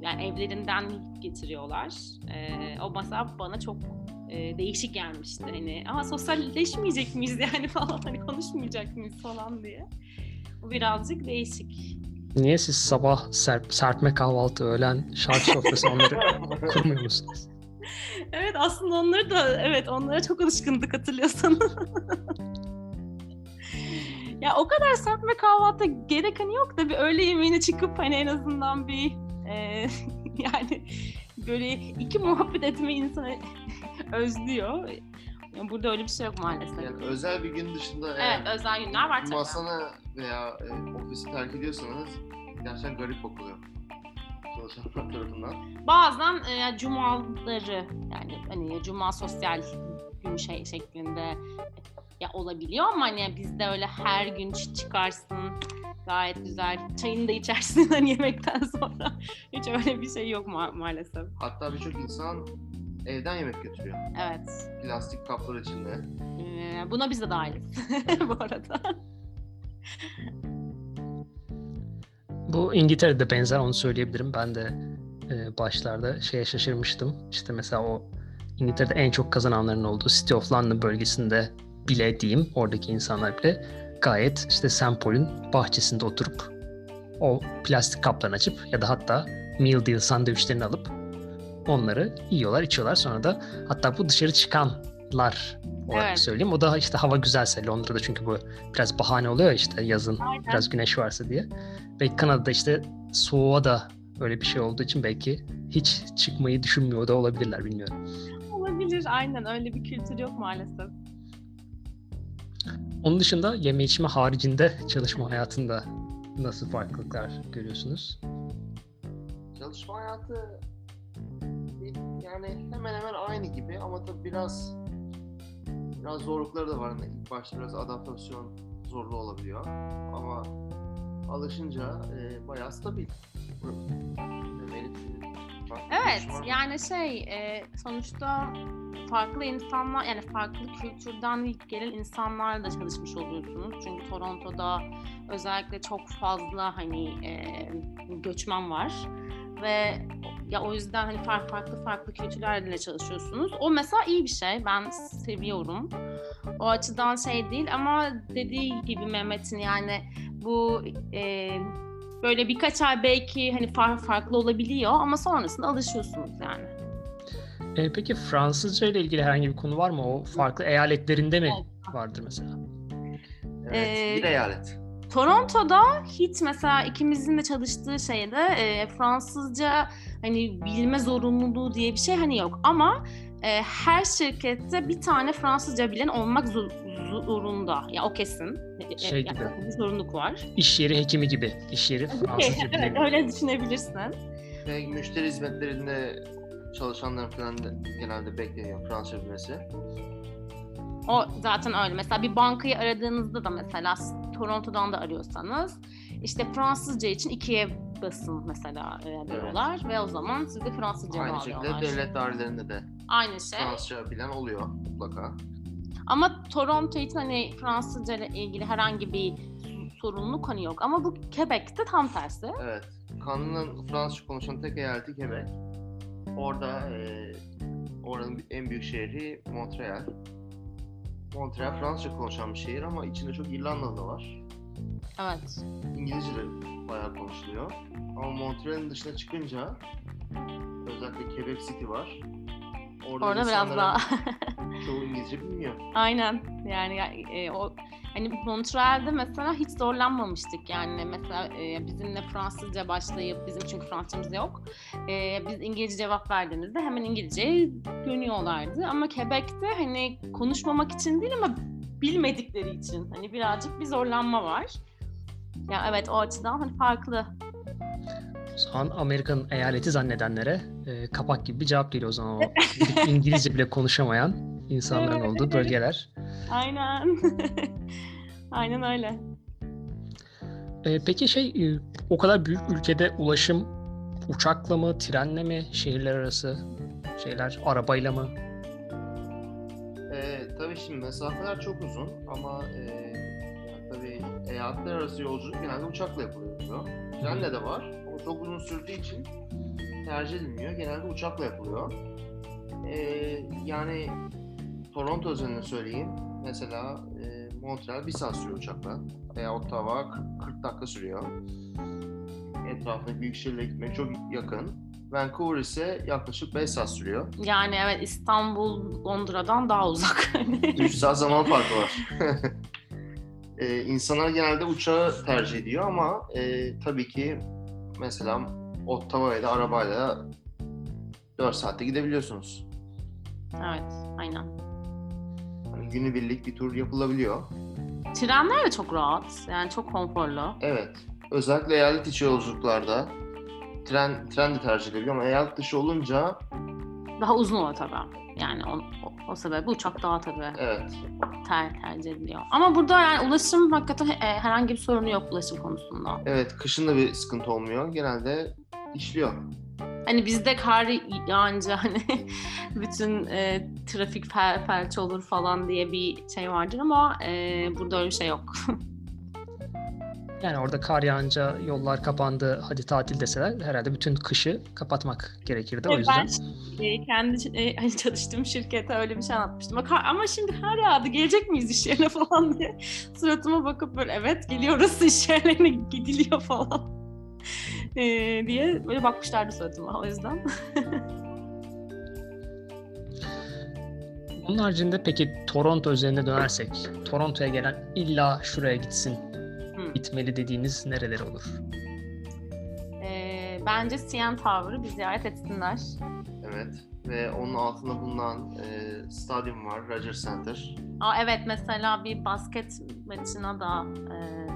Yani evlerinden getiriyorlar. E, o masa bana çok e, değişik gelmişti. Hani ama sosyalleşmeyecek miyiz yani falan hani konuşmayacak mıyız falan diye. Bu birazcık değişik. Niye siz sabah serp- serpme kahvaltı, öğlen şarkı sofrası onları kurmuyor musunuz? Evet aslında onları da evet onlara çok alışkındık hatırlıyorsan. ya o kadar serpme kahvaltı gerek hani yok da bir öğle yemeğine çıkıp hani en azından bir e, yani böyle iki muhabbet etmeyi insan özlüyor. Yani burada öyle bir şey yok maalesef. Yani özel bir gün dışında evet eğer özel günler var tabii. masanı veya e, ofisi terk ediyorsanız gerçekten garip okuyor. Çalışanlar tarafından. Bazen e, cumaları yani hani cuma sosyal gün şey şeklinde ya olabiliyor ama hani bizde öyle her gün çıkarsın gayet güzel çayını da içersin hani yemekten sonra hiç öyle bir şey yok ma- maalesef. Hatta birçok insan evden yemek götürüyor. Evet. Plastik kaplar içinde. Ee, buna biz de dahiliz bu arada. Bu İngiltere'de benzer onu söyleyebilirim. Ben de e, başlarda şeye şaşırmıştım. İşte mesela o İngiltere'de en çok kazananların olduğu City of London bölgesinde bile diyeyim oradaki insanlar bile gayet işte St. Paul'ün bahçesinde oturup o plastik kaplarını açıp ya da hatta meal deal sandviçlerini alıp onları yiyorlar, içiyorlar. Sonra da hatta bu dışarı çıkanlar olarak Evet. söyleyeyim. O da işte hava güzelse Londra'da çünkü bu biraz bahane oluyor işte yazın Aynen. biraz güneş varsa diye. Belki Kanada'da işte soğuğa da öyle bir şey olduğu için belki hiç çıkmayı düşünmüyor da olabilirler bilmiyorum. Olabilir aynen öyle bir kültür yok maalesef. Onun dışında yeme içme haricinde çalışma hayatında nasıl farklılıklar görüyorsunuz? Çalışma hayatı yani hemen hemen aynı gibi ama tabii biraz biraz zorlukları da var. Yani ilk başta biraz adaptasyon zorlu olabiliyor ama alışınca e, bayağı stabil. Evet yani şey e, sonuçta farklı insanlar yani farklı kültürden gelen insanlarla da çalışmış oluyorsunuz. Çünkü Toronto'da özellikle çok fazla hani e, göçmen var ve ya o yüzden hani farklı farklı farklı kültürlerle çalışıyorsunuz. O mesela iyi bir şey. Ben seviyorum. O açıdan şey değil ama dediği gibi Mehmet'in yani bu e, böyle birkaç ay belki hani far, farklı olabiliyor ama sonrasında alışıyorsunuz yani. E, peki Fransızca ile ilgili herhangi bir konu var mı? O farklı eyaletlerinde mi Evet. vardır mesela? Evet, Ee, bir eyalet. Toronto'da hiç mesela ikimizin de çalıştığı şeyde e, Fransızca hani bilme zorunluluğu diye bir şey hani yok ama e, her şirkette bir tane Fransızca bilen olmak zor- zorunda. Ya o kesin. E, Şey e, gibi. yani bir zorunluluk var. İş yeri hekimi gibi. İş yeri Fransızca evet, bilemiyor. öyle düşünebilirsin. Ve müşteri hizmetlerinde çalışanların falan da genelde bekleniyor Fransızca bilmesi. O zaten öyle. Mesela bir bankayı aradığınızda da mesela Toronto'dan da arıyorsanız işte Fransızca için ikiye basın mesela e, diyorlar ve o zaman sizi Fransızca Aynı şekilde devlet dairelerinde de Aynı şey. Fransızca bilen oluyor mutlaka. Ama Toronto için hani Fransızca ile ilgili herhangi bir sorumluluk hani yok. Ama bu Quebec'te tam tersi. Evet. Kanunun Fransızca konuşan tek eyaleti Quebec. Orada e, oranın en büyük şehri Montreal. Montreal Fransızca konuşan bir şehir ama içinde çok İrlandalı da var. Evet. İngilizce de bayağı konuşuluyor. Ama Montreal'in dışına çıkınca özellikle Quebec City var. Orada, Orada biraz daha. çoğu İngilizce bilmiyor. Aynen. Yani e, o hani Montreal'de mesela hiç zorlanmamıştık yani mesela e, bizimle Fransızca başlayıp bizim çünkü Fransızcamız yok. E, biz İngilizce cevap verdiğimizde hemen İngilizceye dönüyorlardı ama Quebec'te hani konuşmamak için değil ama bilmedikleri için hani birazcık bir zorlanma var. Ya evet o açıdan hani farklı. Zaman Amerika'nın eyaleti zannedenlere e, kapak gibi bir cevap geliyor o zaman o İngilizce bile konuşamayan insanların olduğu bölgeler. Aynen. Aynen öyle. E, peki şey e, o kadar büyük ülkede ulaşım uçakla mı, trenle mi, şehirler arası şeyler, arabayla mı? Ee, tabii şimdi mesafeler çok uzun ama e, yani tabii eyaletler arası yolculuk genelde uçakla yapılıyor. Trenle de var çok uzun sürdüğü için tercih edilmiyor. Genelde uçakla yapılıyor. Ee, yani Toronto özelinde söyleyeyim. Mesela e, Montreal bir saat sürüyor uçakla. Veya Ottawa 40 dakika sürüyor. Etrafındaki büyük şehirlere gitmek çok yakın. Vancouver ise yaklaşık 5 saat sürüyor. Yani evet İstanbul Londra'dan daha uzak. 3 saat zaman farkı var. ee, insanlar genelde uçağı tercih ediyor ama e, tabii ki mesela Ottawa'ya da arabayla 4 saatte gidebiliyorsunuz. evet aynen. Hani günübirlik bir tur yapılabiliyor. Trenler de çok rahat. Yani çok konforlu. Evet. Özellikle eyalet içi yolculuklarda tren tren de tercih ediliyor ama eyalet dışı olunca daha uzun oluyor tabii. Yani o, o, o sebeple uçak daha tabii Evet. ter, tercih ediliyor. Ama burada yani ulaşım hakikaten e, herhangi bir sorunu yok ulaşım konusunda. Evet, kışın da bir sıkıntı olmuyor. Genelde işliyor. Hani bizde kar yağınca hani bütün e, trafik fel, felç olur falan diye bir şey vardır ama e, burada öyle bir şey yok. Yani orada kar yağınca yollar kapandı, hadi tatil deseler herhalde bütün kışı kapatmak gerekirdi. O yüzden ben e, kendi e, hani çalıştığım şirkete öyle bir şey anlatmıştım. Ama, şimdi her yağdı gelecek miyiz iş yerine falan diye suratıma bakıp böyle evet geliyoruz iş yerlerine gidiliyor falan e, diye böyle bakmışlardı suratıma o yüzden. Onun haricinde peki Toronto üzerine dönersek, Toronto'ya gelen illa şuraya gitsin. Gitmeli dediğiniz nereleri olur? E, bence CN Tower'ı bir ziyaret etsinler. Evet. Ve onun altında bulunan e, stadyum var, Rogers Center. Aa, evet mesela bir basket maçına da e,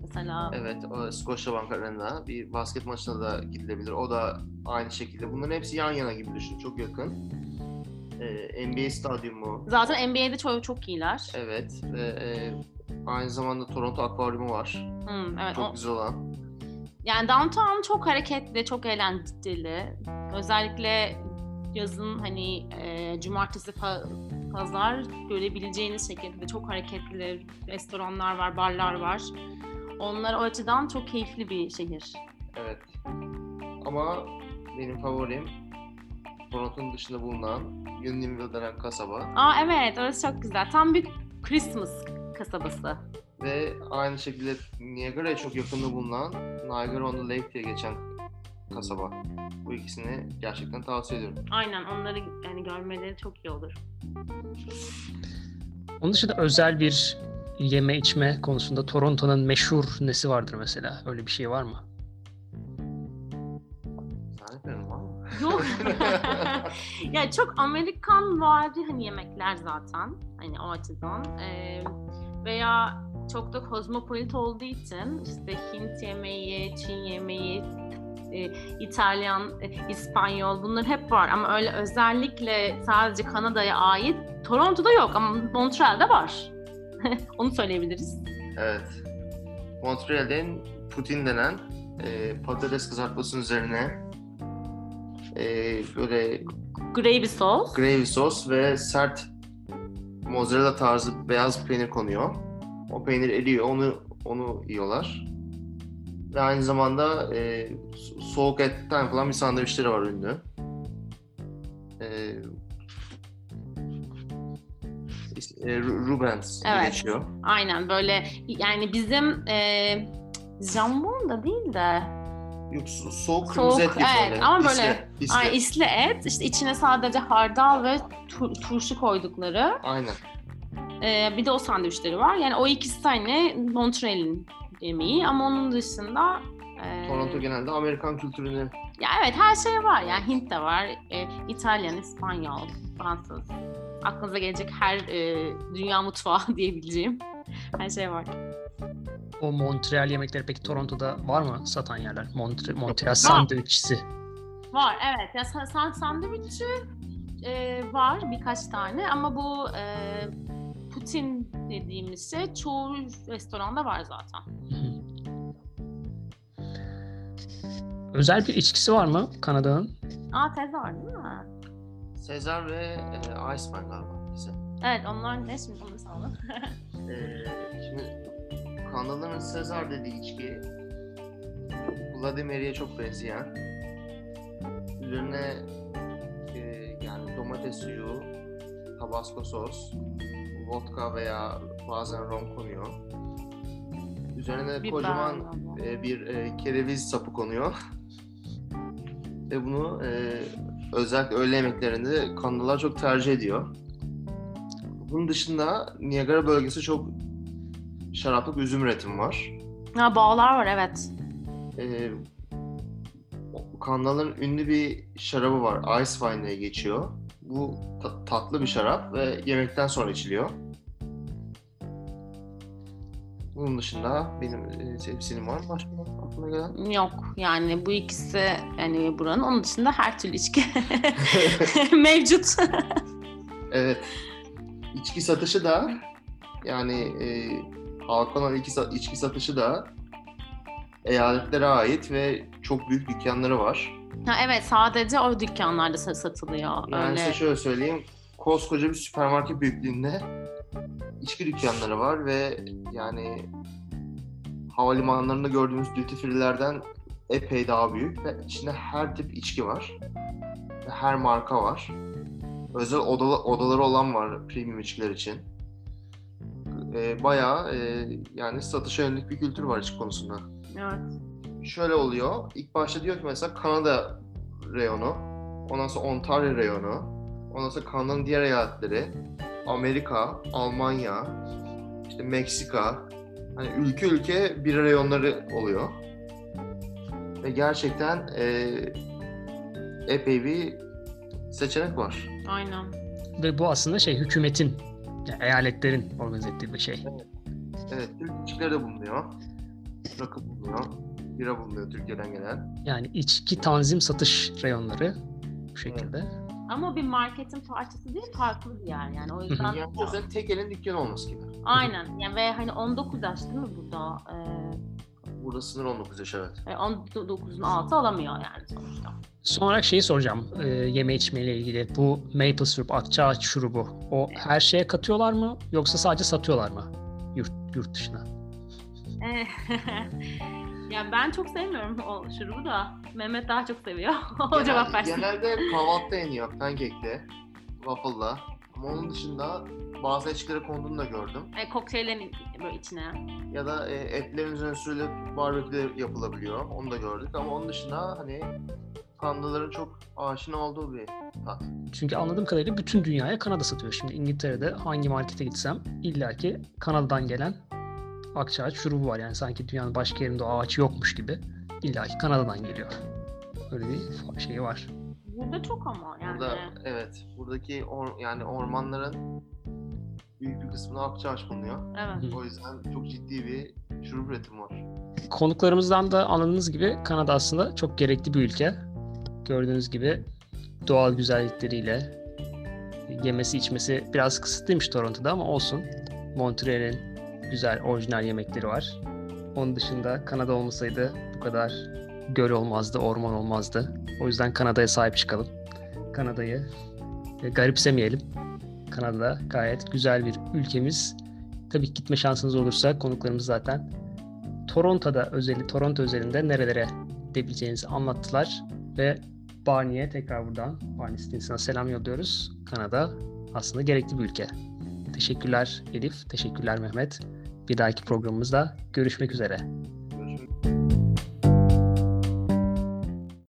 mesela Evet, o Scotiabank Arena'da bir basket maçına da gidilebilir. O da aynı şekilde. Bunların hepsi yan yana gibi düşün, çok yakın. E, NBA stadyumu, zaten NBA'de çok çok iyiler. evet. Ve e, aynı zamanda Toronto Akvaryumu var. Hmm, evet Çok o- güzel olan. Yani downtown çok hareketli, çok eğlenceli. Özellikle yazın hani e, cumartesi pa- pazar görebileceğiniz şekilde çok hareketli restoranlar var, barlar var. Onlar o açıdan çok keyifli bir şehir. Evet. Ama benim favorim Toronto'nun dışında bulunan Unionville denen kasaba. Aa evet, orası çok güzel. Tam bir Christmas kasabası. Ve aynı şekilde Niagara'ya çok yakında bulunan Niagara on the Lake diye geçen kasaba. Bu ikisini gerçekten tavsiye ediyorum. Aynen, onları yani görmeleri çok iyi olur. Onun dışında özel bir yeme içme konusunda Toronto'nun meşhur nesi vardır mesela? Öyle bir şey var mı? Efendim var mı? Yok. ya çok Amerikan vari hani yemekler zaten hani o açıdan Ee, veya çok da kozmopolit olduğu için işte Hint yemeği, Çin yemeği, e, İtalyan, e, İspanyol bunlar hep var ama öyle özellikle sadece Kanada'ya ait Toronto'da yok ama Montreal'de var. Onu söyleyebiliriz. Evet. Montreal'in poutine denen e, patates kızartmasının üzerine e, böyle Gravy sauce. gravy sos ve sert mozzarella tarzı beyaz peynir konuyor. O peynir eriyor, onu onu yiyorlar. Ve aynı zamanda e, so- soğuk etten falan bir sandviçleri var ünlü. E, e, Ru- Rubens Evet. geçiyor. Aynen böyle yani bizim e, jambon da değil de Soğuk Soğuk, kırmızı et gibi evet, böyle. ama böyle- isli. Ay isli et, işte içine sadece hardal ve tur- turşu koydukları. Aynen. Ee, bir de o sandviçleri var. Yani o ikisi hani Montreal'in yemeği ama onun dışında e, Toronto genelde Amerikan kültürünü ya evet her şey var. Yani Hint de var, e, İtalyan, İspanyol, Fransız. Aklınıza gelecek her e, dünya mutfağı diyebileceğim her şey var. O Montreal yemekleri peki Toronto'da var mı satan yerler? Montre Montreal sandviççisi. Var evet. Ya san- san- sandviççi e, var birkaç tane ama bu e, Putin dediğimiz şey çoğu restoranda var zaten. Özel bir içkisi var mı Kanada'nın? Aa tez var değil mi? Sezar ve e, Iceman galiba ikisi. Evet onlar ne şimdi onu sağlam. E, şimdi Kanadalıların Sezar dediği içki Vladimir'e çok benzeyen üzerine e, yani domates suyu, tabasco sos, vodka veya bazen rom konuyor. Üzerine kocaman e, bir e, kereviz sapı konuyor. Ve bunu e, özellikle öğle yemeklerinde Kanadalılar çok tercih ediyor. Bunun dışında Niagara bölgesi çok şaraplık üzüm üretimi var. Ha bağlar var evet. E, Kanadalıların ünlü bir şarabı var. Ice Wine diye geçiyor. Bu ta- tatlı bir şarap ve yemekten sonra içiliyor. Bu Bunun dışında benim sevgilim var mı başka aklına gelen? Yok yani bu ikisi yani buranın. Onun dışında her türlü içki mevcut. Evet. İçki satışı da yani e, halka olan içki, içki satışı da eyaletlere ait ve çok büyük dükkanları var. ha, evet sadece o dükkanlarda sa- satılıyor. Yani Öyle. size şöyle söyleyeyim. Koskoca bir süpermarket büyüklüğünde içki dükkanları var ve yani havalimanlarında gördüğümüz duty free'lerden epey daha büyük ve içinde her tip içki var. Her marka var. Özel odalı, odaları olan var premium içkiler için. Ee, bayağı e, yani satışa yönelik bir kültür var içki konusunda. Evet. Şöyle oluyor. İlk başta diyor ki mesela Kanada reyonu, ondan sonra Ontario reyonu, ondan sonra Kanada'nın diğer eyaletleri, Amerika, Almanya, işte Meksika, hani ülke ülke bir reyonları oluyor. Ve gerçekten e, epey bir seçenek var. Aynen. Ve bu aslında şey hükümetin, yani eyaletlerin organize ettiği bir şey. Evet, Türk içkileri de bulunuyor. Rakı bulunuyor. Bira bulunuyor Türkiye'den gelen. Yani içki tanzim satış reyonları bu şekilde. Ama bir marketin parçası değil farklı bir yer yani o yüzden Yani o yüzden tek elin dükkanı olması gibi. aynen yani ve hani 19 yaş değil mi burada Burada sınır 19 yaş evet. ee, 19'un altı alamıyor yani sonuçta. Son olarak şeyi soracağım e, yeme içmeyle ilgili. Bu maple syrup, akçaağaç şurubu o her şeye katıyorlar mı yoksa sadece satıyorlar mı yurt, yurt dışına? Ee, ya ben çok sevmiyorum o şurubu da Mehmet daha çok seviyor. o Genel- cevap versin. Genelde kahvaltıda yeniyor pancake'le, waffle'la. Ama onun dışında bazı içkilere konduğunu da gördüm. E, kokteyllerin böyle içine. Ya da e, etlerin üzerine sürülüp barbekü yapılabiliyor. Onu da gördük ama onun dışında hani kandaların çok aşina olduğu bir tat. Çünkü anladığım kadarıyla bütün dünyaya Kanada satıyor. Şimdi İngiltere'de hangi markete gitsem illaki Kanada'dan gelen akçaağaç şurubu var. Yani sanki dünyanın başka yerinde o ağaç yokmuş gibi illaki Kanada'dan geliyor. Öyle bir şey var. Burada çok ama yani. Burada evet buradaki or- yani ormanların büyük bir kısmında akçaağaç bulunuyor. Evet. O yüzden çok ciddi bir şurup üretimi var. Konuklarımızdan da anladığınız gibi Kanada aslında çok gerekli bir ülke. Gördüğünüz gibi doğal güzellikleriyle yemesi içmesi biraz kısıtlıymış Toronto'da ama olsun. Montreal'in güzel orijinal yemekleri var. Onun dışında Kanada olmasaydı bu kadar göl olmazdı, orman olmazdı. O yüzden Kanada'ya sahip çıkalım. Kanada'yı e, garipsemeyelim. Kanada gayet güzel bir ülkemiz. Tabii gitme şansınız olursa konuklarımız zaten Toronto'da özeli Toronto özelinde nerelere gidebileceğinizi anlattılar ve Barney'e tekrar buradan Barney Stinson'a selam yolluyoruz. Kanada aslında gerekli bir ülke. Teşekkürler Elif, teşekkürler Mehmet. Bir dahaki programımızda görüşmek üzere.